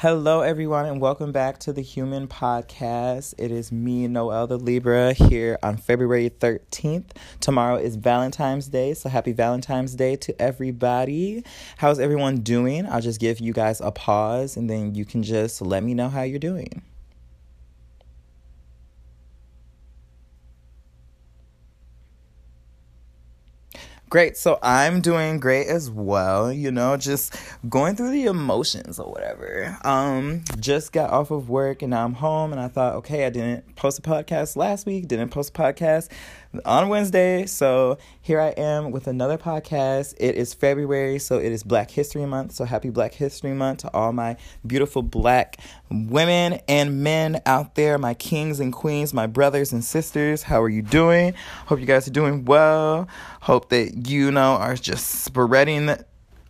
Hello, everyone, and welcome back to the Human Podcast. It is me, Noel the Libra, here on February 13th. Tomorrow is Valentine's Day, so happy Valentine's Day to everybody. How's everyone doing? I'll just give you guys a pause and then you can just let me know how you're doing. Great. So I'm doing great as well, you know, just going through the emotions or whatever. Um just got off of work and now I'm home and I thought, okay, I didn't post a podcast last week, didn't post a podcast on Wednesday. So here I am with another podcast. It is February, so it is Black History Month. So happy Black History Month to all my beautiful black women and men out there, my kings and queens, my brothers and sisters. How are you doing? Hope you guys are doing well. Hope that you know are just spreading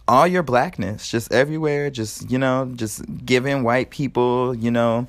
all your blackness just everywhere just you know just giving white people you know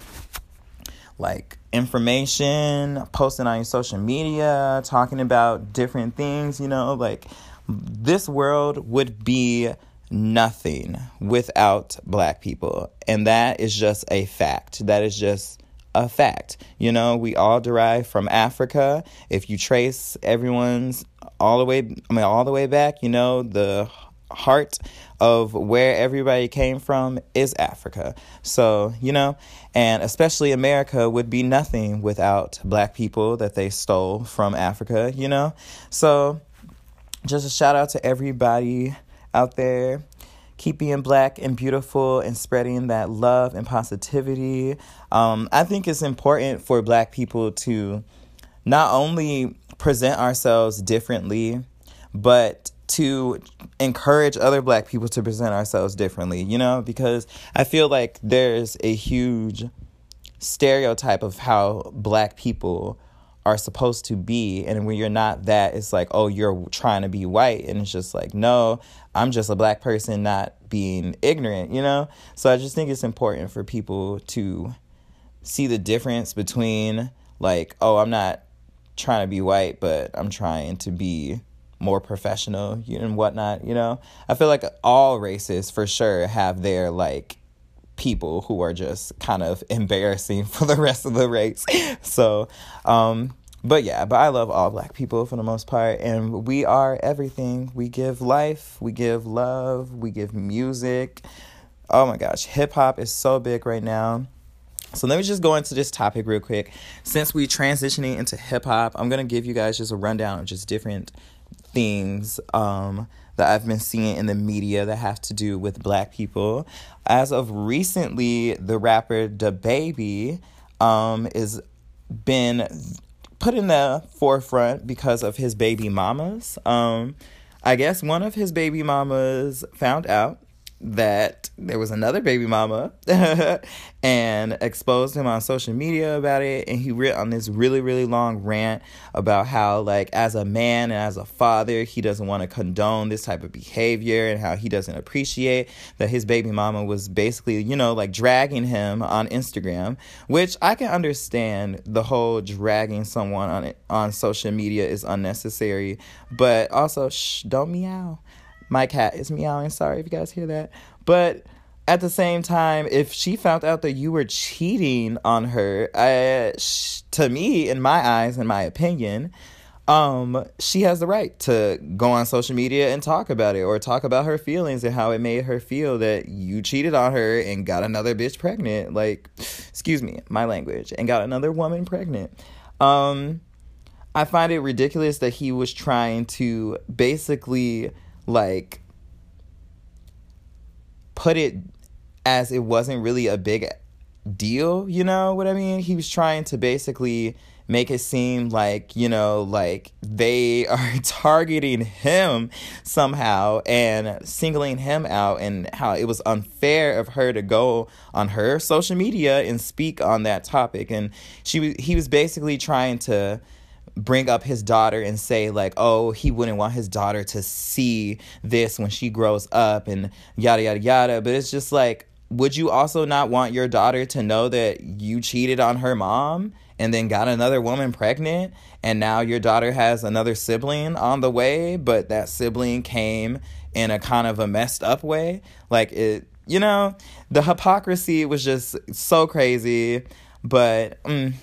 like information, posting on your social media, talking about different things, you know, like this world would be nothing without black people. And that is just a fact. That is just a fact. You know, we all derive from Africa. If you trace everyone's all the way I mean all the way back, you know, the heart of where everybody came from is Africa. So, you know, and especially America would be nothing without black people that they stole from Africa, you know? So, just a shout out to everybody out there. Keep being black and beautiful and spreading that love and positivity. Um, I think it's important for black people to not only present ourselves differently, but to encourage other black people to present ourselves differently, you know, because I feel like there's a huge stereotype of how black people are supposed to be. And when you're not that it's like oh you're trying to be white. And it's just like no i'm just a black person not being ignorant you know? So i just think it's important for people to see the difference between like oh i'm not trying to be white but i'm trying to be more professional and whatnot, you know? I feel like all races for sure have their like people who are just kind of embarrassing for the rest of the race. So, um, but yeah, but I love all black people for the most part, and we are everything. We give life, we give love, we give music. Oh my gosh, hip hop is so big right now. So let me just go into this topic real quick. Since we transitioning into hip hop, I'm gonna give you guys just a rundown of just different things um, that I've been seeing in the media that have to do with black people. As of recently, the rapper DaBaby um, is been put in the forefront because of his baby mamas. Um, I guess one of his baby mamas found out that there was another baby mama and exposed him on social media about it. And he went on this really really long rant about how like as a man and as a father he doesn't want to condone this type of behavior and how he doesn't appreciate that his baby mama was basically you know like dragging him on Instagram which I can understand the whole dragging someone on it on social media is unnecessary. But also shh don't meow my cat is meowing. Sorry if you guys hear that. But at the same time, if she found out that you were cheating on her, I, sh- to me, in my eyes, in my opinion, um, she has the right to go on social media and talk about it or talk about her feelings and how it made her feel that you cheated on her and got another bitch pregnant. Like, excuse me, my language, and got another woman pregnant. Um, I find it ridiculous that he was trying to basically like put it as it wasn't really a big deal, you know what I mean? He was trying to basically make it seem like, you know, like they are targeting him somehow and singling him out and how it was unfair of her to go on her social media and speak on that topic and she he was basically trying to bring up his daughter and say like oh he wouldn't want his daughter to see this when she grows up and yada yada yada but it's just like would you also not want your daughter to know that you cheated on her mom and then got another woman pregnant and now your daughter has another sibling on the way but that sibling came in a kind of a messed up way like it you know, the hypocrisy was just so crazy. But um,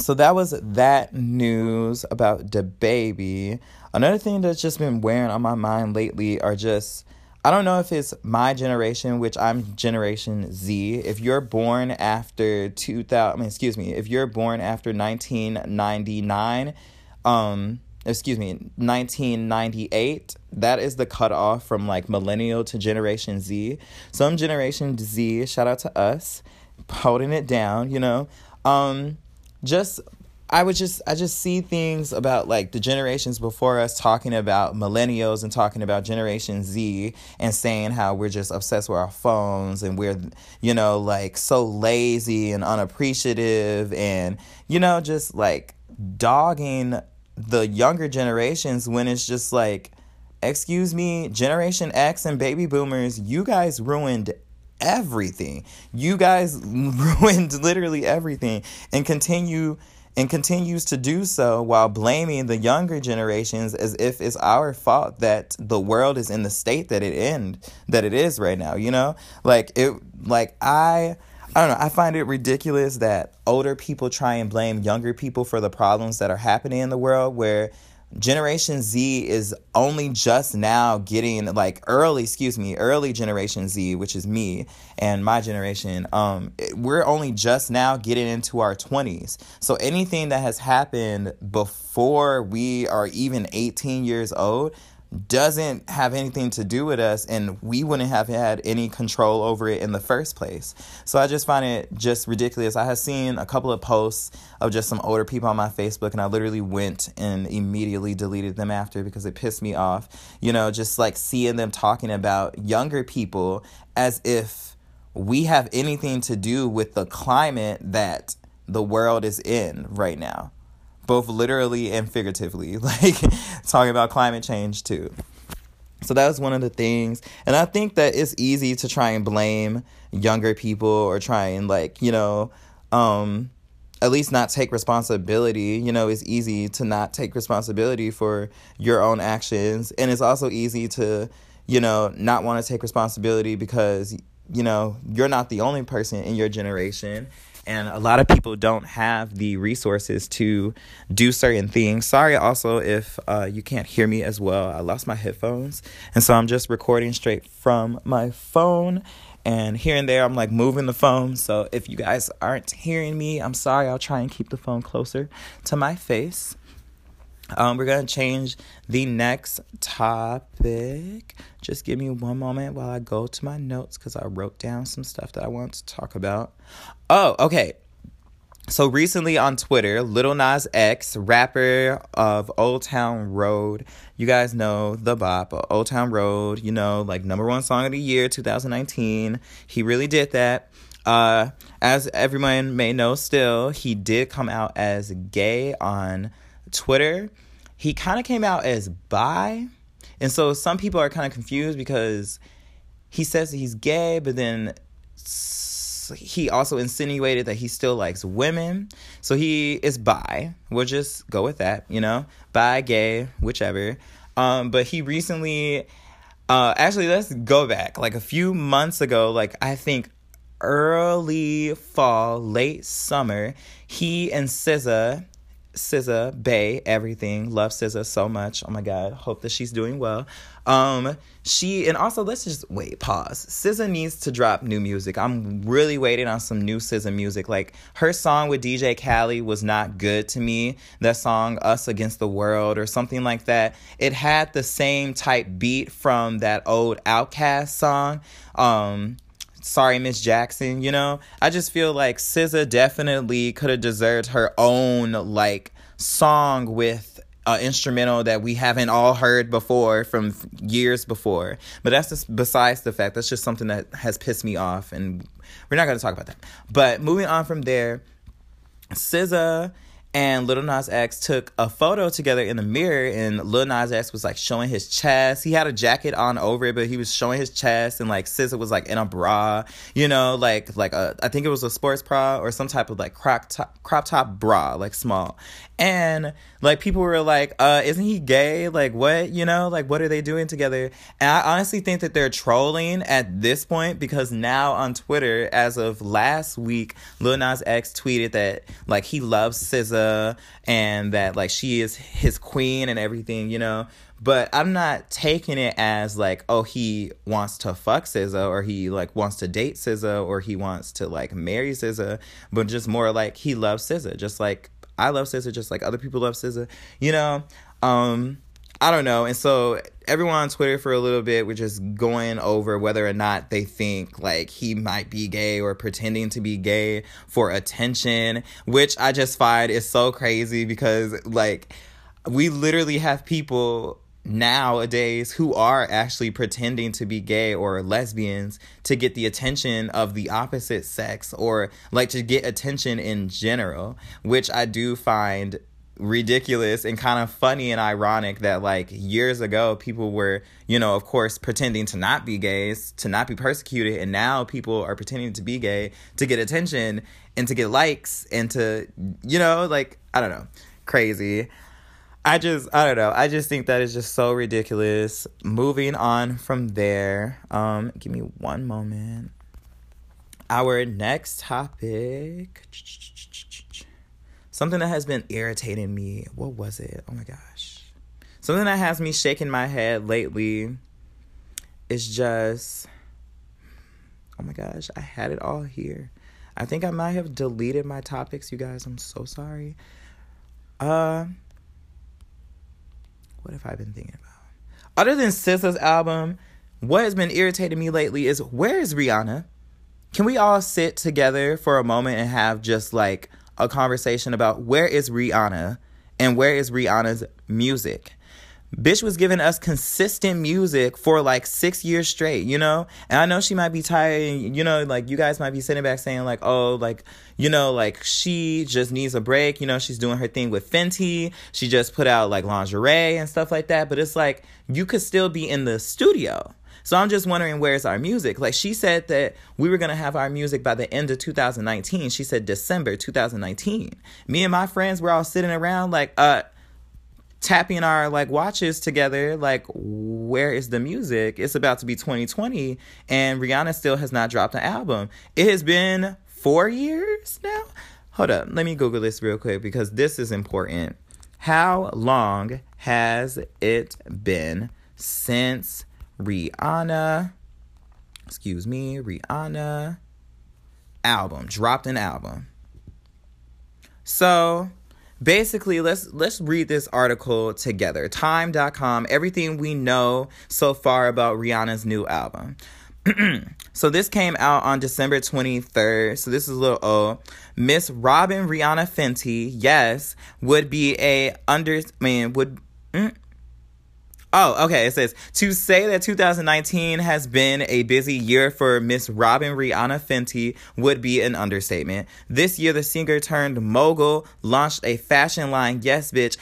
so that was that news about the baby. Another thing that's just been wearing on my mind lately are just I don't know if it's my generation, which I'm Generation Z. If you're born after 2000, I mean, excuse me, if you're born after 1999, um, excuse me, 1998, that is the cutoff from like millennial to Generation Z. Some Generation Z, shout out to us, holding it down, you know. Um, just I would just I just see things about like the generations before us talking about millennials and talking about Generation Z and saying how we're just obsessed with our phones and we're you know like so lazy and unappreciative and you know just like dogging the younger generations when it's just like excuse me Generation X and baby boomers you guys ruined everything you guys ruined literally everything and continue and continues to do so while blaming the younger generations as if it's our fault that the world is in the state that it end that it is right now you know like it like i I don't know. I find it ridiculous that older people try and blame younger people for the problems that are happening in the world where Generation Z is only just now getting like early, excuse me, early Generation Z, which is me and my generation. Um, we're only just now getting into our 20s. So anything that has happened before we are even 18 years old doesn't have anything to do with us and we wouldn't have had any control over it in the first place. So I just find it just ridiculous. I have seen a couple of posts of just some older people on my Facebook and I literally went and immediately deleted them after because it pissed me off. You know, just like seeing them talking about younger people as if we have anything to do with the climate that the world is in right now both literally and figuratively, like talking about climate change too. So that was one of the things. And I think that it's easy to try and blame younger people or try and like, you know, um at least not take responsibility. You know, it's easy to not take responsibility for your own actions. And it's also easy to, you know, not want to take responsibility because, you know, you're not the only person in your generation and a lot of people don't have the resources to do certain things. Sorry, also, if uh, you can't hear me as well. I lost my headphones, and so I'm just recording straight from my phone. And here and there, I'm like moving the phone. So if you guys aren't hearing me, I'm sorry. I'll try and keep the phone closer to my face. Um, we're to change the next topic. Just give me one moment while I go to my notes because I wrote down some stuff that I want to talk about. Oh, okay. So recently on Twitter, Lil Nas X, rapper of Old Town Road, you guys know the bop, Old Town Road, you know, like number one song of the year, 2019. He really did that. Uh, as everyone may know still, he did come out as gay on Twitter, he kind of came out as bi. And so some people are kind of confused because he says he's gay, but then he also insinuated that he still likes women. So he is bi. We'll just go with that, you know? Bi, gay, whichever. Um, but he recently, uh, actually, let's go back. Like a few months ago, like I think early fall, late summer, he and SZA SZA, Bay, everything. Love SZA so much. Oh my God. Hope that she's doing well. Um, she and also let's just wait, pause. SZA needs to drop new music. I'm really waiting on some new SZA music. Like her song with DJ Khaled was not good to me. That song Us Against the World or something like that. It had the same type beat from that old OutKast song. Um sorry miss jackson you know? I just feel like SZA definitely could have deserved her own like song with an instrumental that we haven't all heard before from years before. But that's just besides the fact that's just something that has pissed me off and we're not going to talk about that. But moving on from there SZA and Lil Nas X took a photo together in the mirror, and Lil Nas X was like showing his chest. He had a jacket on over it, but he was showing his chest, and like SZA was like in a bra, you know, like like a I think it was a sports bra or some type of like crop top crop top bra, like small. And like people were like, uh, isn't he gay? Like what, you know, like what are they doing together? And I honestly think that they're trolling at this point because now on Twitter, as of last week, Lil Nas X tweeted that like he loves SZA and that like she is his queen and everything, you know. But I'm not taking it as like, oh, he wants to fuck SZA or he like wants to date SZA or he wants to like marry SZA, but just more like he loves SZA, just like I love SZA just like other people love SZA, you know? Um, I don't know. And so everyone on Twitter for a little bit was just going over whether or not they think like he might be gay or pretending to be gay for attention, which I just find is so crazy because like we literally have people nowadays who are actually pretending to be gay or lesbians to get the attention of the opposite sex or like to get attention in general, which I do find ridiculous and kind of funny and ironic that like years ago people were you know of course pretending to not be gays to not be persecuted and now people are pretending to be gay to get attention and to get likes and to you know like i don't know crazy I just I don't know. I just think that is just so ridiculous. Moving on from there. Um give me one moment. Our next topic something that has been irritating me. What was it? Oh my gosh. Something that has me shaking my head lately is just Oh my gosh, I had it all here. I think I might have deleted my topics, you guys. I'm so sorry. Uh what have I been thinking about? Other than SZA's album, what has been irritating me lately is where is Rihanna? Can we all sit together for a moment and have just like a conversation about where is Rihanna and where is Rihanna's music? Bitch was giving us consistent music for like six years straight, you know? And I know she might be tired, you know, like you guys might be sitting back saying, like, oh, like, you know, like she just needs a break. You know, she's doing her thing with Fenty. She just put out like lingerie and stuff like that. But it's like you could still be in the studio. So I'm just wondering where's our music? Like she said that we were going to have our music by the end of 2019. She said December 2019. Me and my friends were all sitting around like, uh, tapping our like watches together like where is the music? It's about to be 2020 and rihanna still has not dropped an album. It has been four years now? Hold up. Let me google this real quick because this is important. How long has it been since rihanna excuse me rihanna album dropped an album? So basically let's let's read this article together. Time.com everything we know so far about rihanna's new album. So this came out on december 23rd so this is a little old. Miss robin rihanna fenty yes would be a under I mean would mm, Oh, okay. It says to say that 2019 has been a busy year for Miss Robin Rihanna Fenty would be an understatement. This year, the singer turned mogul launched a fashion line, yes, bitch,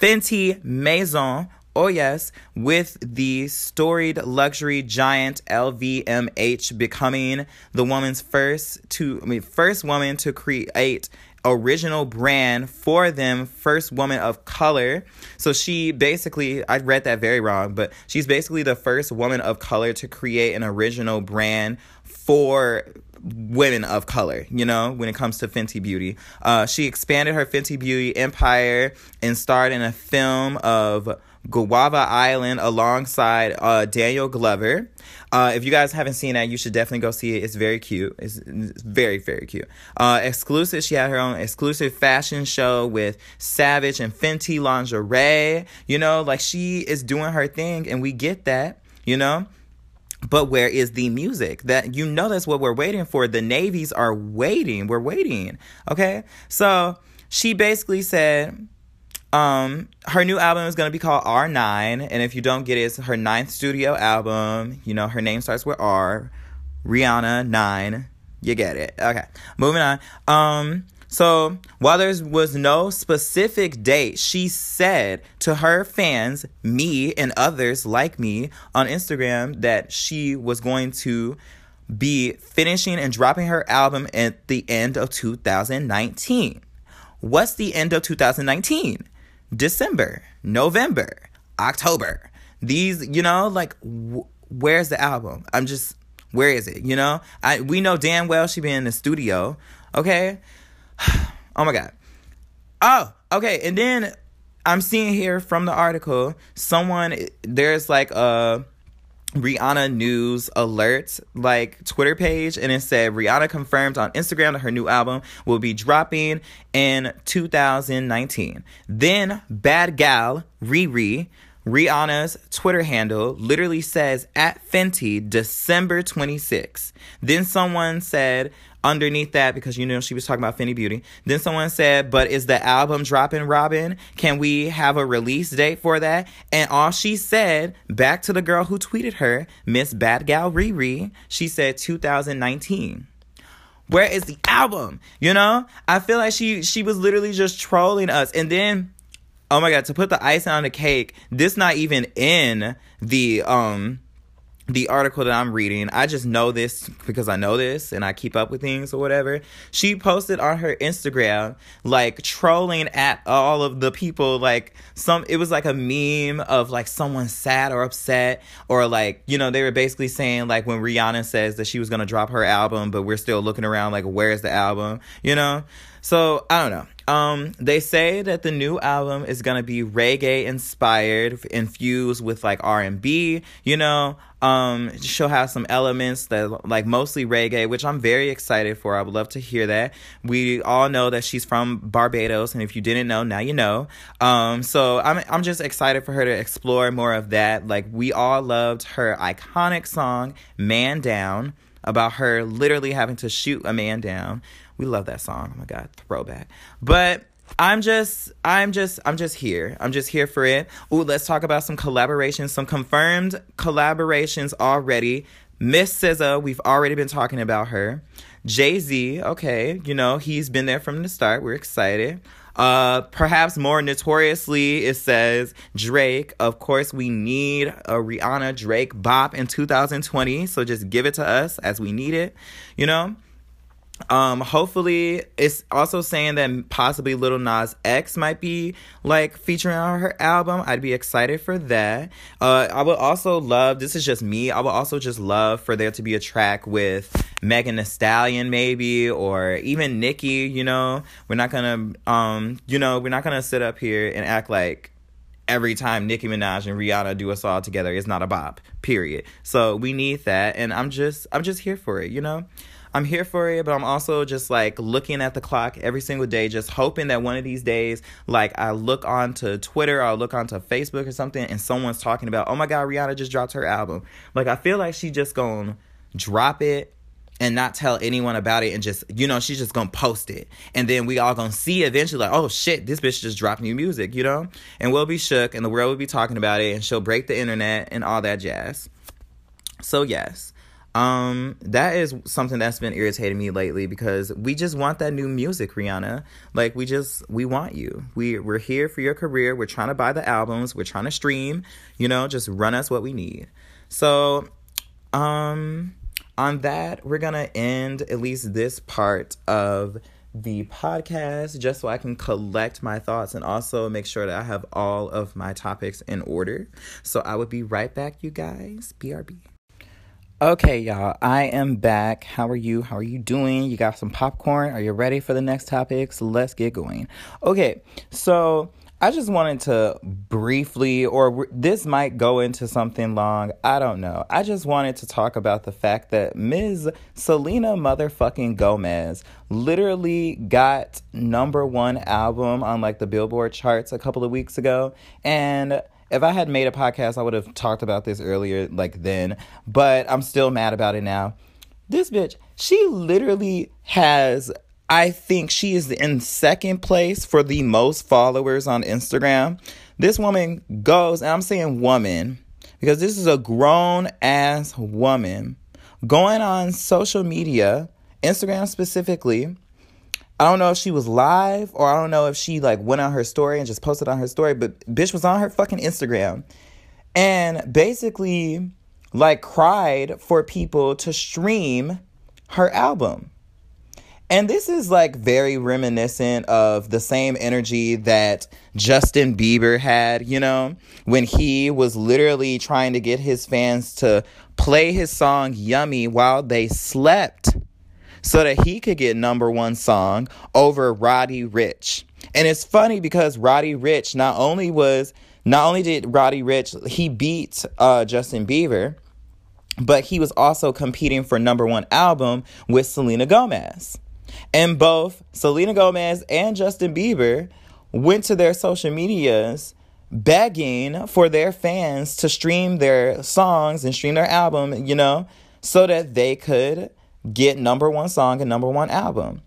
Fenty Maison. Oh yes, with the storied luxury giant LVMH becoming the woman's first to I mean first woman to create original brand for them, first woman of color. So she basically, I read that very wrong, but she's basically the first woman of color to create an original brand for women of color, you know, when it comes to Fenty Beauty. Uh, she expanded her Fenty Beauty empire and starred in a film of Guava Island alongside uh, Daniel Glover. Uh, if you guys haven't seen that, you should definitely go see it. It's very cute. It's, it's very, very cute. Uh, exclusive, she had her own exclusive fashion show with Savage and Fenty lingerie. You know, like she is doing her thing, and we get that, you know? But where is the music? That you know that's what we're waiting for. The navies are waiting. We're waiting. Okay? So she basically said um, her new album is gonna be called R9, and if you don't get it, it's her ninth studio album. You know, her name starts with R. Rihanna Nine. You get it. Okay, moving on. Um, so while there was no specific date, she said to her fans, me and others like me on Instagram, that she was going to be finishing and dropping her album at the end of 2019 what's the end of 2019? December, November, October. These, you know, like wh- where's the album? I'm just where is it? You know, I we know damn well she been in the studio. Okay. oh my god. Oh, okay. And then I'm seeing here from the article, someone there's like a Rihanna news alert like Twitter page and it said Rihanna confirmed on Instagram that her new album will be dropping in 2019. Then Bad Gal Riri Rihanna's Twitter handle literally says at Fenty December 26. Then someone said underneath that because you know she was talking about Fenty Beauty. Then someone said, "But is the album dropping, Robin? Can we have a release date for that?" And all she said, back to the girl who tweeted her, Miss Bad Gal Riri, she said 2019. Where is the album? You know, I feel like she she was literally just trolling us, and then oh my god, to put the icing on the cake, this not even in the um the article that I'm reading, I just know this because I know this and I keep up with things or whatever. She posted on her Instagram like trolling at all of the people like some it was like a meme of like someone sad or upset or like, you know, they were basically saying like when Rihanna says that she was to drop her album but we're still looking around like where's the album, you know? So, I don't know. Um, they say that the new album is gonna be reggae inspired, infused with like R and B. You know, um, she'll have some elements that like mostly reggae, which I'm very excited for. I would love to hear that. We all know that she's from Barbados, and if you didn't know, now you know. Um, so I'm I'm just excited for her to explore more of that. Like we all loved her iconic song "Man Down." About her literally having to shoot a man down. We love that song. Oh my god, throwback. But I'm just I'm just I'm just here. I'm just here for it. Ooh, let's talk about some collaborations, some confirmed collaborations already. Miss SZA, we've already been talking about her. Jay-Z, okay, you know, he's been there from the start. We're excited. Uh, perhaps more notoriously, it says Drake. Of course, we need a Rihanna Drake bop in 2020. So just give it to us as we need it, you know? Um, hopefully, it's also saying that possibly Lil Nas X might be like featuring on her album. I'd be excited for that. Uh, I would also love. This is just me. I would also just love for there to be a track with Megan Thee Stallion, maybe, or even Nicki. You know, we're not gonna, um, you know, we're not gonna sit up here and act like every time Nicki Minaj and Rihanna do us all together, it's not a bop. Period. So we need that, and I'm just, I'm just here for it. You know. I'm here for it, but I'm also just like looking at the clock every single day, just hoping that one of these days, like I look onto Twitter or I look onto Facebook or something and someone's talking about, oh my God, Rihanna just dropped her album. Like I feel like she just gonna drop it and not tell anyone about it and just you know she's just gonna post it. And then we all gonna see eventually like oh shit this bitch just dropped new music you know? And we'll be shook and the world will be talking about it and she'll break the internet and all that jazz. So yes um, that is something that's been irritating me lately because we just want that new music, Rihanna. Like we just we want you. We we're here for your career. We're trying to buy the albums. We're trying to stream. You know, just run us what we need. So, um, on that, we're gonna end at least this part of the podcast just so I can collect my thoughts and also make sure that I have all of my topics in order. So I would be right back, you guys. BRB. Okay, y'all, I am back. How are you? How are you doing? You got some popcorn? Are you ready for the next topics? Let's get going. Okay, so I just wanted to briefly, or this might go into something long. I don't know. I just wanted to talk about the fact that Ms. Selena motherfucking Gomez literally got number one album on like the Billboard charts a couple of weeks ago. And if I had made a podcast, I would have talked about this earlier, like then, but I'm still mad about it now. This bitch, she literally has, I think she is in second place for the most followers on Instagram. This woman goes, and I'm saying woman, because this is a grown ass woman going on social media, Instagram specifically, I don't know if she was live or I don't know if she like went on her story and just posted on her story, but bitch was on her fucking Instagram and basically like cried for people to stream her album. And this is like very reminiscent of the same energy that Justin Bieber had, you know, when he was literally trying to get his fans to play his song Yummy while they slept so that he could get number one song over Roddy Ricch. And it's funny because Roddy Ricch not only was not only did Roddy Ricch he beat uh, Justin Bieber, but he was also competing for number one album with Selena Gomez. And both Selena Gomez and Justin Bieber went to their social medias begging for their fans to stream their songs and stream their album, you know, so that they could get number one song and number one album.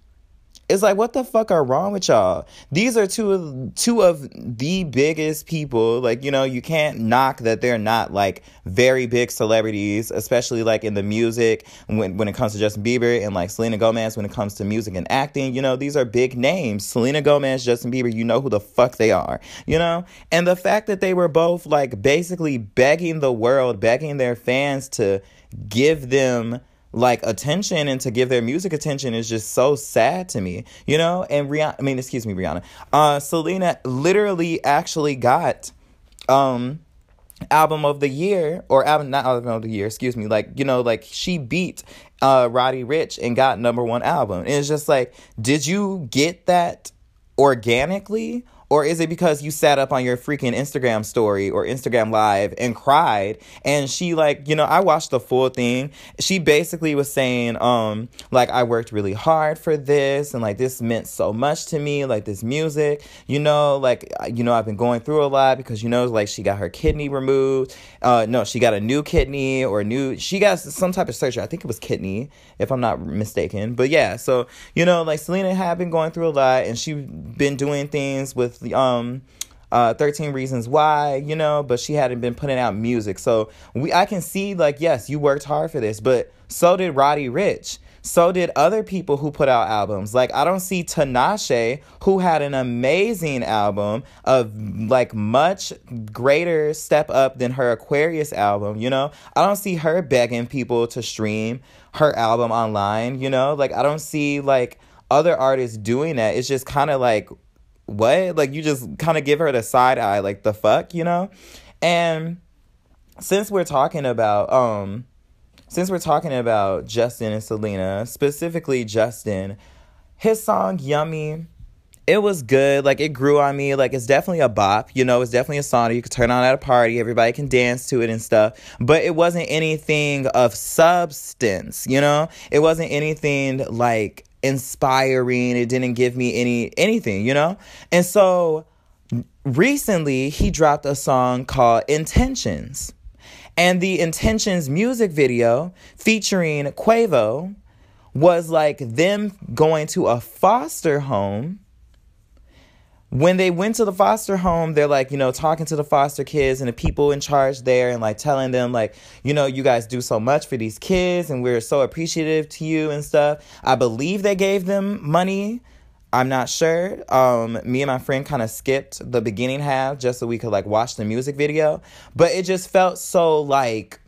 It's like what the fuck are wrong with y'all? These are two of two of the biggest people. Like, you know, you can't knock that they're not like very big celebrities, especially like in the music when when it comes to Justin Bieber and like Selena Gomez when it comes to music and acting. You know, these are big names. Selena Gomez, Justin Bieber, you know who the fuck they are, you know? And the fact that they were both like basically begging the world, begging their fans to give them like attention and to give their music attention is just so sad to me, you know? And Rihanna, I mean, excuse me, Rihanna. Uh, Selena literally actually got, um, album of the year or album not album of the year excuse me like you know like she beat uh roddy ricch and got number one album and it's just like did you get that organically or is it because you sat up on your freaking Instagram story or Instagram live and cried? And she like, you know, I watched the full thing. She basically was saying, um, like I worked really hard for this and like this meant so much to me, like this music, you know, like you know, I've been going through a lot because you know, like she got her kidney removed. Uh no, she got a new kidney or new she got some type of surgery. I think it was kidney, if I'm not mistaken. But yeah, so you know, like Selena had been going through a lot and she been doing things with the um uh 13 reasons why you know but she hadn't been putting out music so we i can see like yes you worked hard for this but so did roddy ricch so did other people who put out albums. Like I don't see Tinashe, who had an amazing album of like much greater step up than her Aquarius album, you know? I don't see her begging people to stream her album online, you know? Like I don't see like other artists doing that. It's just kind of like what? Like you just kind of give her the side eye, like the fuck, you know? And since we're talking about um since we're talking about Justin and Selena, specifically Justin, his song Yummy, it was good. Like it grew on me. Like it's definitely a bop. You know, it's definitely a song you could turn on at a party. Everybody can dance to it and stuff. But it wasn't anything of substance, you know? It wasn't anything like inspiring. It didn't give me any anything, you know? And so recently he dropped a song called Intentions. And the Intentions music video featuring Quavo was like them going to a foster home when they went to the foster home, they're like, you know, talking to the foster kids and the people in charge there and like telling them, like, you know, you guys do so much for these kids and we're so appreciative to you and stuff. I believe they gave them money. I'm not sure. Um, me and my friend kind of skipped the beginning half just so we could like watch the music video. But it just felt so like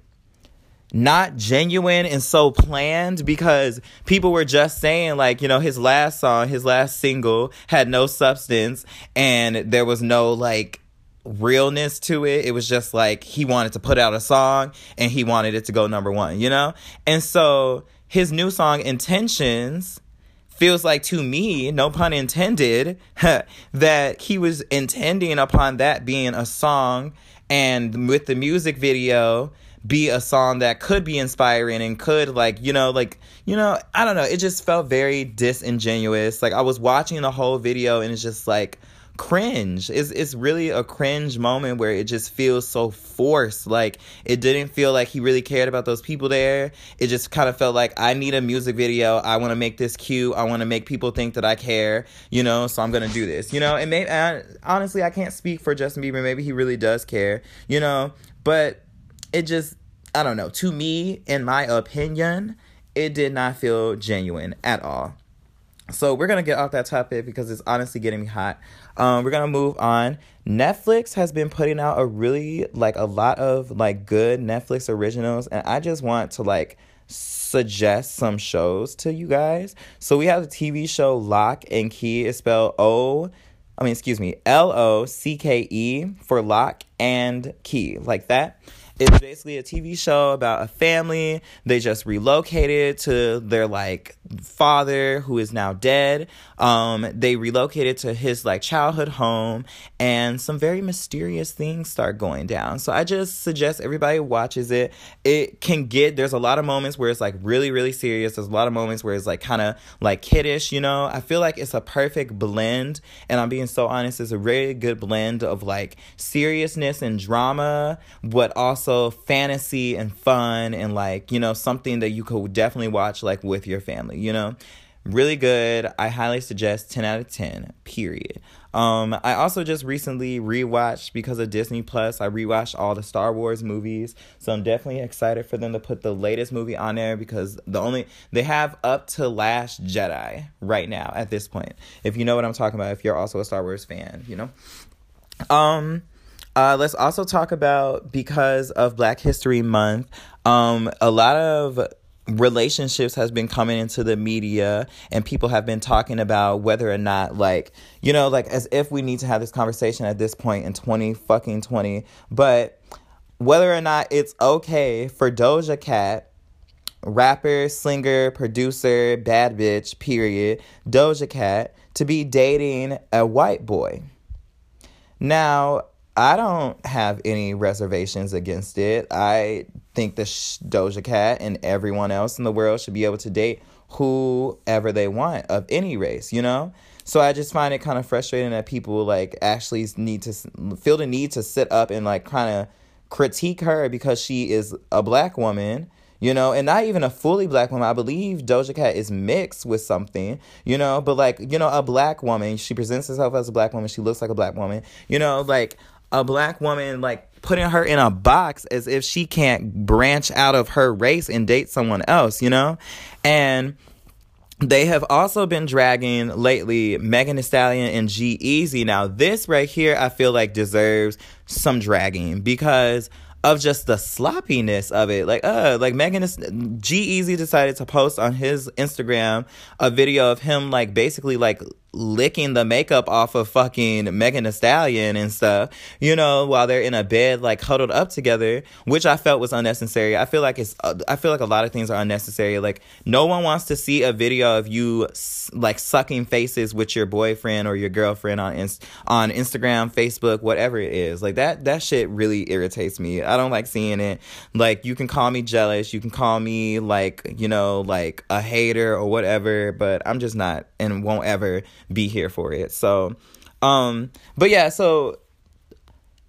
not genuine and so planned because people were just saying like you know his last song his last single had no substance and there was no like realness to it. It was just like he wanted to put out a song and he wanted it to go number 1 you know? And so his new song intentions feels like to me no pun intended that he was intending upon that being a song and with the music video be a song that could be inspiring and could like you know like you know i don't know. It just felt very disingenuous. Like i was watching the whole video and it's just like cringe. It's, it's really a cringe moment where it just feels so forced. Like it didn't feel like he really cared about those people there. It just kind of felt like i need a music video. I want to make this cute. I want to make people think that i care you know so i'm gonna do this you know? And maybe honestly i can't speak for justin bieber. Maybe he really does care you know? But it just I don't know, to me, in my opinion, it did not feel genuine at all. So we're gonna get off that topic because it's honestly getting me hot. Um, we're gonna move on. Netflix has been putting out a really like a lot of like good Netflix originals, and I just want to like suggest some shows to you guys. So we have the TV show Locke and Key. It's spelled O, I mean, excuse me, L O C K E for lock and key, like that. It's basically a TV show about a family. They just relocated to their like father who is now dead. Um, they relocated to his like childhood home, and some very mysterious things start going down. So I just suggest everybody watches it. It can get there's a lot of moments where it's like really really serious. There's a lot of moments where it's like kind of like kiddish. You know, I feel like it's a perfect blend, and I'm being so honest. It's a really good blend of like seriousness and drama, but also also fantasy and fun and like, you know, something that you could definitely watch like with your family, you know? Really good. I highly suggest 10 out of 10, period. Um, I also just recently rewatched because of Disney Plus. I rewatched all the Star Wars movies, so I'm definitely excited for them to put the latest movie on there because the only they have up to Last Jedi right now at this point. If you know what I'm talking about, if you're also a Star Wars fan, you know. Um, uh, let's also talk about because of Black History Month, um, a lot of relationships has been coming into the media and people have been talking about whether or not like you know like as if we need to have this conversation at this point in 20 fucking 20 but whether or not it's okay for Doja Cat rapper singer producer bad bitch period Doja Cat to be dating a white boy. Now I don't have any reservations against it. I think the Doja Cat and everyone else in the world should be able to date whoever they want of any race, you know? So I just find it kind of frustrating that people like actually need to feel the need to sit up and like kind of critique her because she is a black woman you know, and not even a fully black woman. I believe Doja Cat is mixed with something, you know, but like, you know, a black woman, she presents herself as a black woman, she looks like a black woman, you know, like a black woman like putting her in a box as if she can't branch out of her race and date someone else, you know? And they have also been dragging lately Megan Thee Stallion and G-Eazy. Now, this right here, I feel like deserves some dragging because of just the sloppiness of it. Like, uh, like Megan G-Eazy decided to post on his Instagram a video of him like basically like licking the makeup off of fucking Megan Thee Stallion and stuff, you know, while they're in a bed like huddled up together, which I felt was unnecessary. I feel like it's uh, I feel like a lot of things are unnecessary. Like no one wants to see a video of you like sucking faces with your boyfriend or your girlfriend on Inst- on Instagram, Facebook, whatever it is. Like that that shit really irritates me. I don't like seeing it. Like you can call me jealous, you can call me like, you know, like a hater or whatever, but I'm just not and won't ever be here for it. So, um, but yeah, so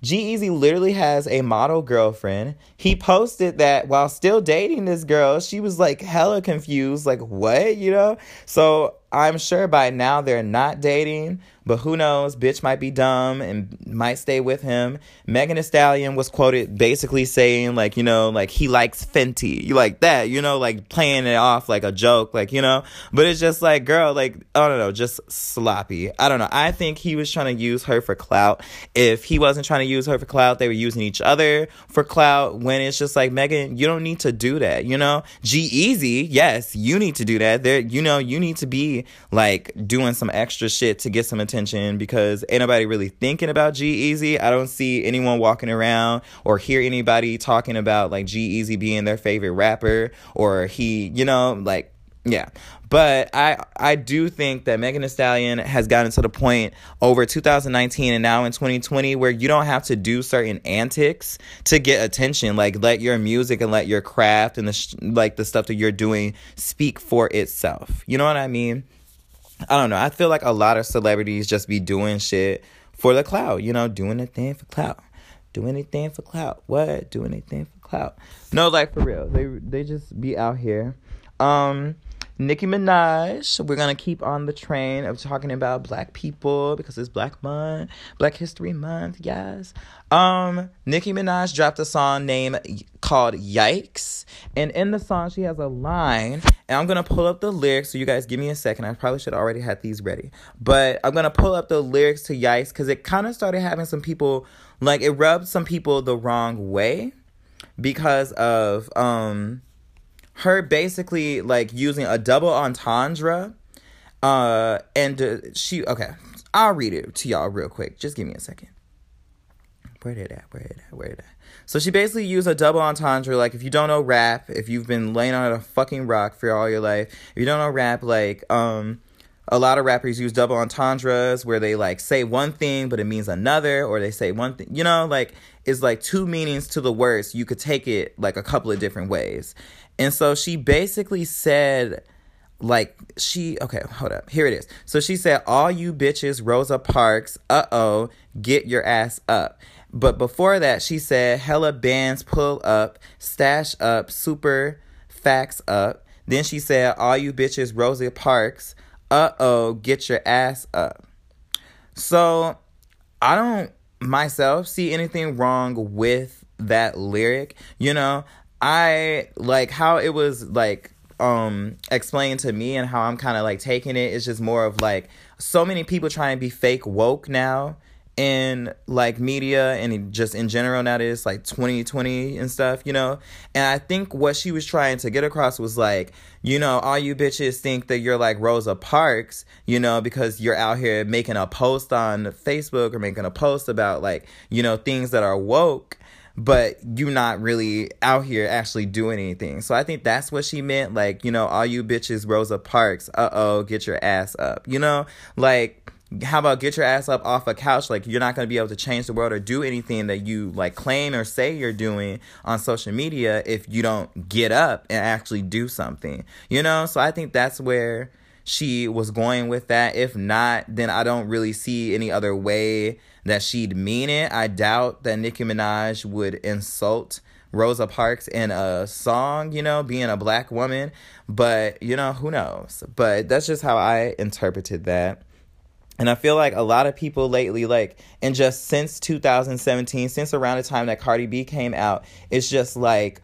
G-Eazy literally has a model girlfriend. He posted that while still dating this girl, she was like hella confused, like, what, you know? So I'm sure by now they're not dating, but who knows? Bitch might be dumb and might stay with him. Megan Thee Stallion was quoted basically saying, like, you know, like he likes Fenty. You like that, you know, like playing it off like a joke, like, you know. But it's just like, girl, like, I don't know, just sloppy. I don't know. I think he was trying to use her for clout. If he wasn't trying to use her for clout, they were using each other for clout. When it's just like, Megan, you don't need to do that, you know? G-Eazy, yes, you need to do that. There, you know, you need to be like doing some extra shit to get some attention because ain't nobody really thinking about G-Eazy. I don't see anyone walking around or hear anybody talking about like G-Eazy being their favorite rapper or he, you know, like yeah. But I I do think that Megan Thee Stallion has gotten to the point over 2019 and now in 2020 where you don't have to do certain antics to get attention. Like let your music and let your craft and the sh- like the stuff that you're doing speak for itself. You know what I mean? I don't know. I feel like a lot of celebrities just be doing shit for the clout, you know, doing a thing for clout. Do anything for clout. What? Do anything for clout. No, like for real. They they just be out here. Um Nicki Minaj. We're gonna keep on the train of talking about black people because it's Black Month, Black History Month, yes. Um, Nicki Minaj dropped a song named called Yikes, and in the song she has a line, and I'm gonna pull up the lyrics. So you guys give me a second. I probably should already have these ready, but I'm gonna pull up the lyrics to Yikes because it kind of started having some people like it rubbed some people the wrong way because of um her basically like using a double entendre. Uh, and uh, she okay, I'll read it to y'all real quick. Just give me a second. Where did that? Where did that? Where did that? So she basically used a double entendre. Like, if you don't know rap, if you've been laying on a fucking rock for all your life, if you don't know rap, like, um, a lot of rappers use double entendres where they like say one thing but it means another, or they say one thing, you know, like it's like two meanings to the words. You could take it like a couple of different ways. And so she basically said, like she okay hold up here it is so she said all you bitches rosa parks uh-oh get your ass up but before that, she said, hella bands pull up, stash up, super facts up. Then she said, all you bitches, Rosa Parks, uh oh, get your ass up. So I don't myself see anything wrong with that lyric. You know, I like how it was like um explained to me and how I'm kind of like taking it. It's just more of like so many people trying to be fake woke now in like media and just in general now it's like 2020 and stuff, you know? And I think what she was trying to get across was like, you know, all you bitches think that you're like Rosa Parks, you know, because you're out here making a post on Facebook or making a post about like, you know, things that are woke but you're not really out here actually doing anything. So I think that's what she meant. Like, you know, all you bitches, Rosa Parks, uh oh, get your ass up. You know, like how about get your ass up off a couch like you're not going to be able to change the world or do anything that you like claim or say you're doing on social media if you don't get up and actually do something you know so i think that's where she was going with that if not then i don't really see any other way that she'd mean it i doubt that nicki minaj would insult Rosa Parks in a song, you know, being a black woman. But, you know, who knows? But that's just how I interpreted that. And I feel like a lot of people lately, like, and just since 2017, since around the time that Cardi B came out, it's just like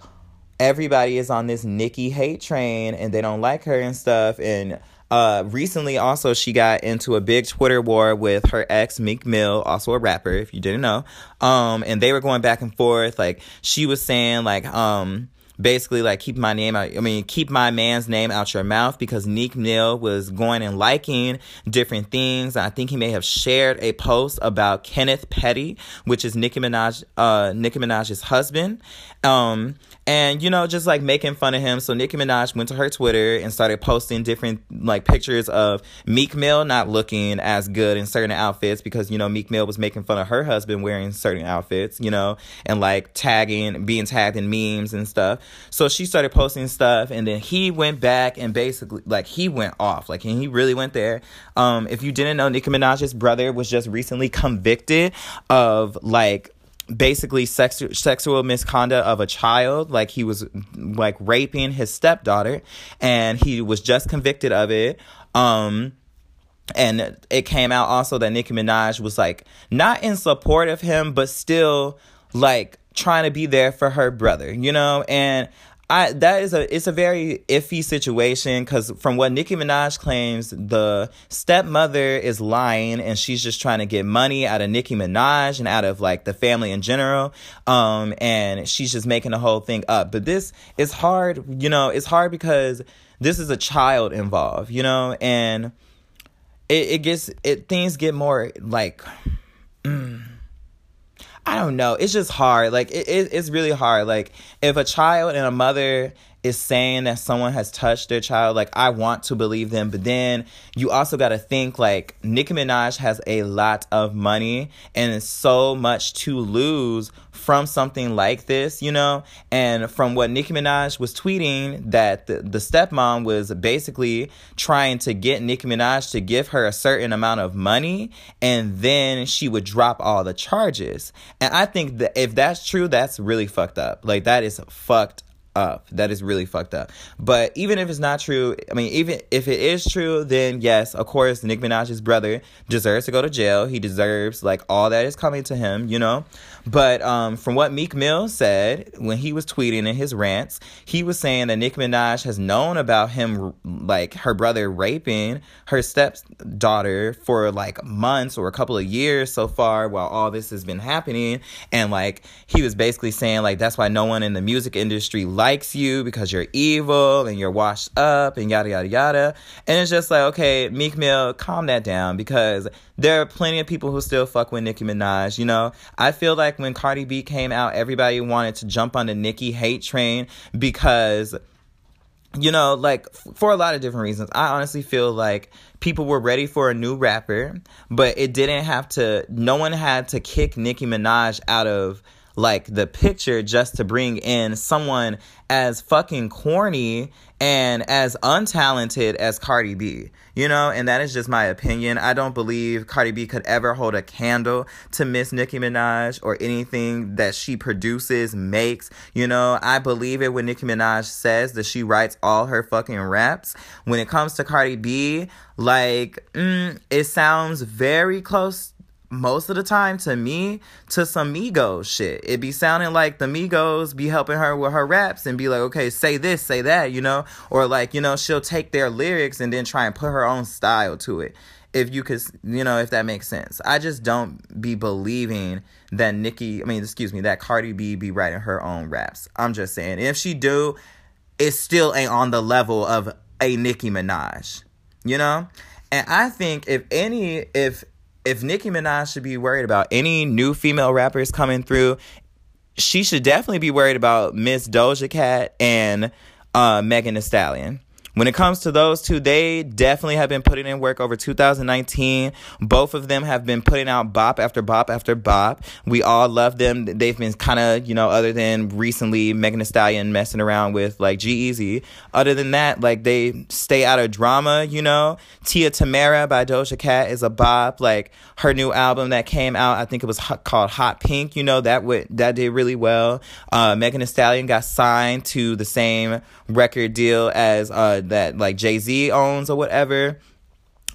everybody is on this Nicki hate train and they don't like her and stuff. And uh, recently, also, she got into a big Twitter war with her ex, Meek Mill, also a rapper, if you didn't know. Um, and they were going back and forth. Like, she was saying, like, um, basically like keep my name out. I mean, keep my man's name out your mouth because Meek Mill was going and liking different things. I think he may have shared a post about Kenneth Petty, which is Nicki Minaj, uh, Nicki Minaj's husband. Um, and you know, just like making fun of him. So Nicki Minaj went to her Twitter and started posting different like pictures of Meek Mill not looking as good in certain outfits because you know Meek Mill was making fun of her husband wearing certain outfits, you know, and like tagging, being tagged in memes and stuff. So she started posting stuff, and then he went back and basically like he went off, like and he really went there. Um, if you didn't know, Nicki Minaj's brother was just recently convicted of like basically sex, sexual misconduct of a child. Like he was like raping his stepdaughter and he was just convicted of it. Um and it came out also that Nicki Minaj was like not in support of him but still like trying to be there for her brother you know? And I that is a it's a very iffy situation because from what Nicki Minaj claims, the stepmother is lying and she's just trying to get money out of Nicki Minaj and out of like the family in general. Um, and she's just making the whole thing up. But this is hard, you know, it's hard because this is a child involved, you know, and it, it gets it things get more like. Mm, I don't know. It's just hard. Like it, it, it's really hard. Like if a child and a mother is saying that someone has touched their child, like I want to believe them, but then you also got to think like Nicki Minaj has a lot of money and so much to lose from something like this, you know? And from what Nicki Minaj was tweeting, that the, the stepmom was basically trying to get Nicki Minaj to give her a certain amount of money and then she would drop all the charges. And I think that if that's true, that's really fucked up. Like, that is fucked up. That is really fucked up. But even if it's not true, I mean, even if it is true, then yes, of course, Nick Minaj's brother deserves to go to jail. He deserves like all that is coming to him, you know. But um, from what Meek Mill said when he was tweeting in his rants, he was saying that Nicki Minaj has known about him, like her brother raping her stepdaughter for like months or a couple of years so far while all this has been happening. And like he was basically saying, like, that's why no one in the music industry likes you because you're evil and you're washed up and yada, yada, yada. And it's just like, okay, Meek Mill, calm that down because there are plenty of people who still fuck with Nicki Minaj. You know, I feel like when Cardi B came out, everybody wanted to jump on the Nicki hate train because, you know, like for a lot of different reasons. I honestly feel like people were ready for a new rapper, but it didn't have to, no one had to kick Nicki Minaj out of like the picture just to bring in someone as fucking corny and as untalented as Cardi B, you know, and that is just my opinion. I don't believe Cardi B could ever hold a candle to Miss Nicki Minaj or anything that she produces, makes, you know. I believe it when Nicki Minaj says that she writes all her fucking raps. When it comes to Cardi B, like, mm, it sounds very close most of the time to me to some Migos shit. It be sounding like the Migos be helping her with her raps and be like, okay, say this, say that, you know? Or like, you know, she'll take their lyrics and then try and put her own style to it. If you could, you know, if that makes sense. I just don't be believing that Nicki, I mean, excuse me, that Cardi B be writing her own raps. I'm just saying. If she do, it still ain't on the level of a Nicki Minaj, you know? And I think if any, if if Nicki Minaj should be worried about any new female rappers coming through, she should definitely be worried about Miss Doja Cat and uh, Megan Thee Stallion. When it comes to those two, they definitely have been putting in work over 2019. Both of them have been putting out bop after bop after bop. We all love them. They've been kind of, you know, other than recently Megan Thee Stallion messing around with like G-Eazy. Other than that, like they stay out of drama, you know. Tia Tamera by Doja Cat is a bop. Like her new album that came out, I think it was called Hot Pink, you know, that would, that did really well. Uh, Megan Thee Stallion got signed to the same record deal as, uh, that like Jay Z owns or whatever.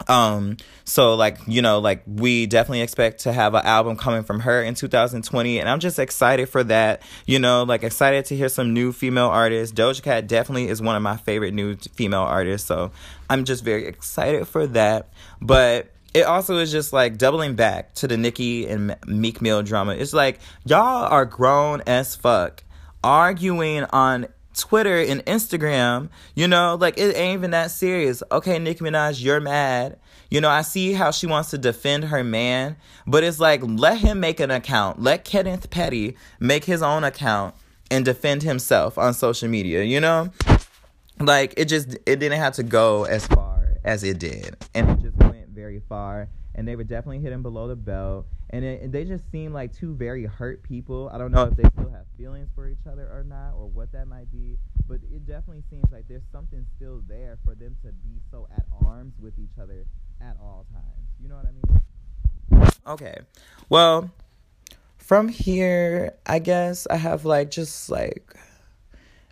Um, so like, you know, like we definitely expect to have an album coming from her in 2020 and I'm just excited for that. You know, like excited to hear some new female artists. Doja Cat definitely is one of my favorite new female artists, so I'm just very excited for that. But it also is just like doubling back to the Nicki and Meek Mill drama. It's like y'all are grown as fuck arguing on Twitter and Instagram, you know, like it ain't even that serious. Okay, Nicki Minaj, you're mad. You know, I see how she wants to defend her man, but it's like let him make an account. Let Kenneth Petty make his own account and defend himself on social media, you know? Like it just it didn't have to go as far as it did. And it just went very far and they were definitely hitting below the belt and, it, and they just seem like two very hurt people. I don't know if they still have feelings for each other or not, or what that might be, but it definitely seems like there's something still there for them to be so at arms with each other at all times. You know what I mean? Okay, well, from here, I guess I have like just like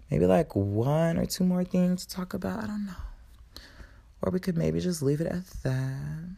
maybe like one or two more things to talk about. I don't know. Or we could maybe just leave it at that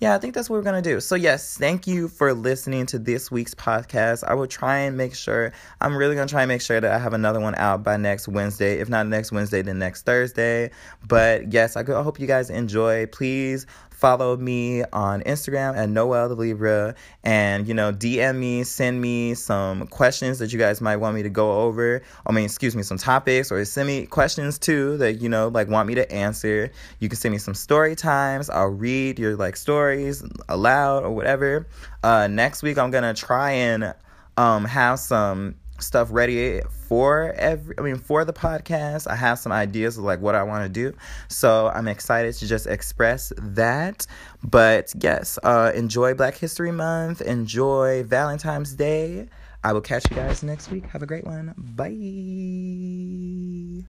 yeah, I think that's what we're going to do. So, yes, thank you for listening to this week's podcast. I will try and make sure, I'm really going to try and make sure that I have another one out by next Wednesday. If not next Wednesday, then next Thursday. But yes, I hope you guys enjoy. Please follow me on Instagram at Noel the Libra and, you know, DM me, send me some questions that you guys might want me to go over. I mean, excuse me, some topics or send me questions too that, you know, like want me to answer. You can send me some story times. I'll read your like stories aloud or whatever. Uh, next week, I'm going to try and um, have some stuff ready for every I mean for the podcast. I have some ideas of like what I want to do. So I'm excited to just express that. But yes, uh enjoy Black History Month, enjoy Valentine's Day. I will catch you guys next week. Have a great one. Bye.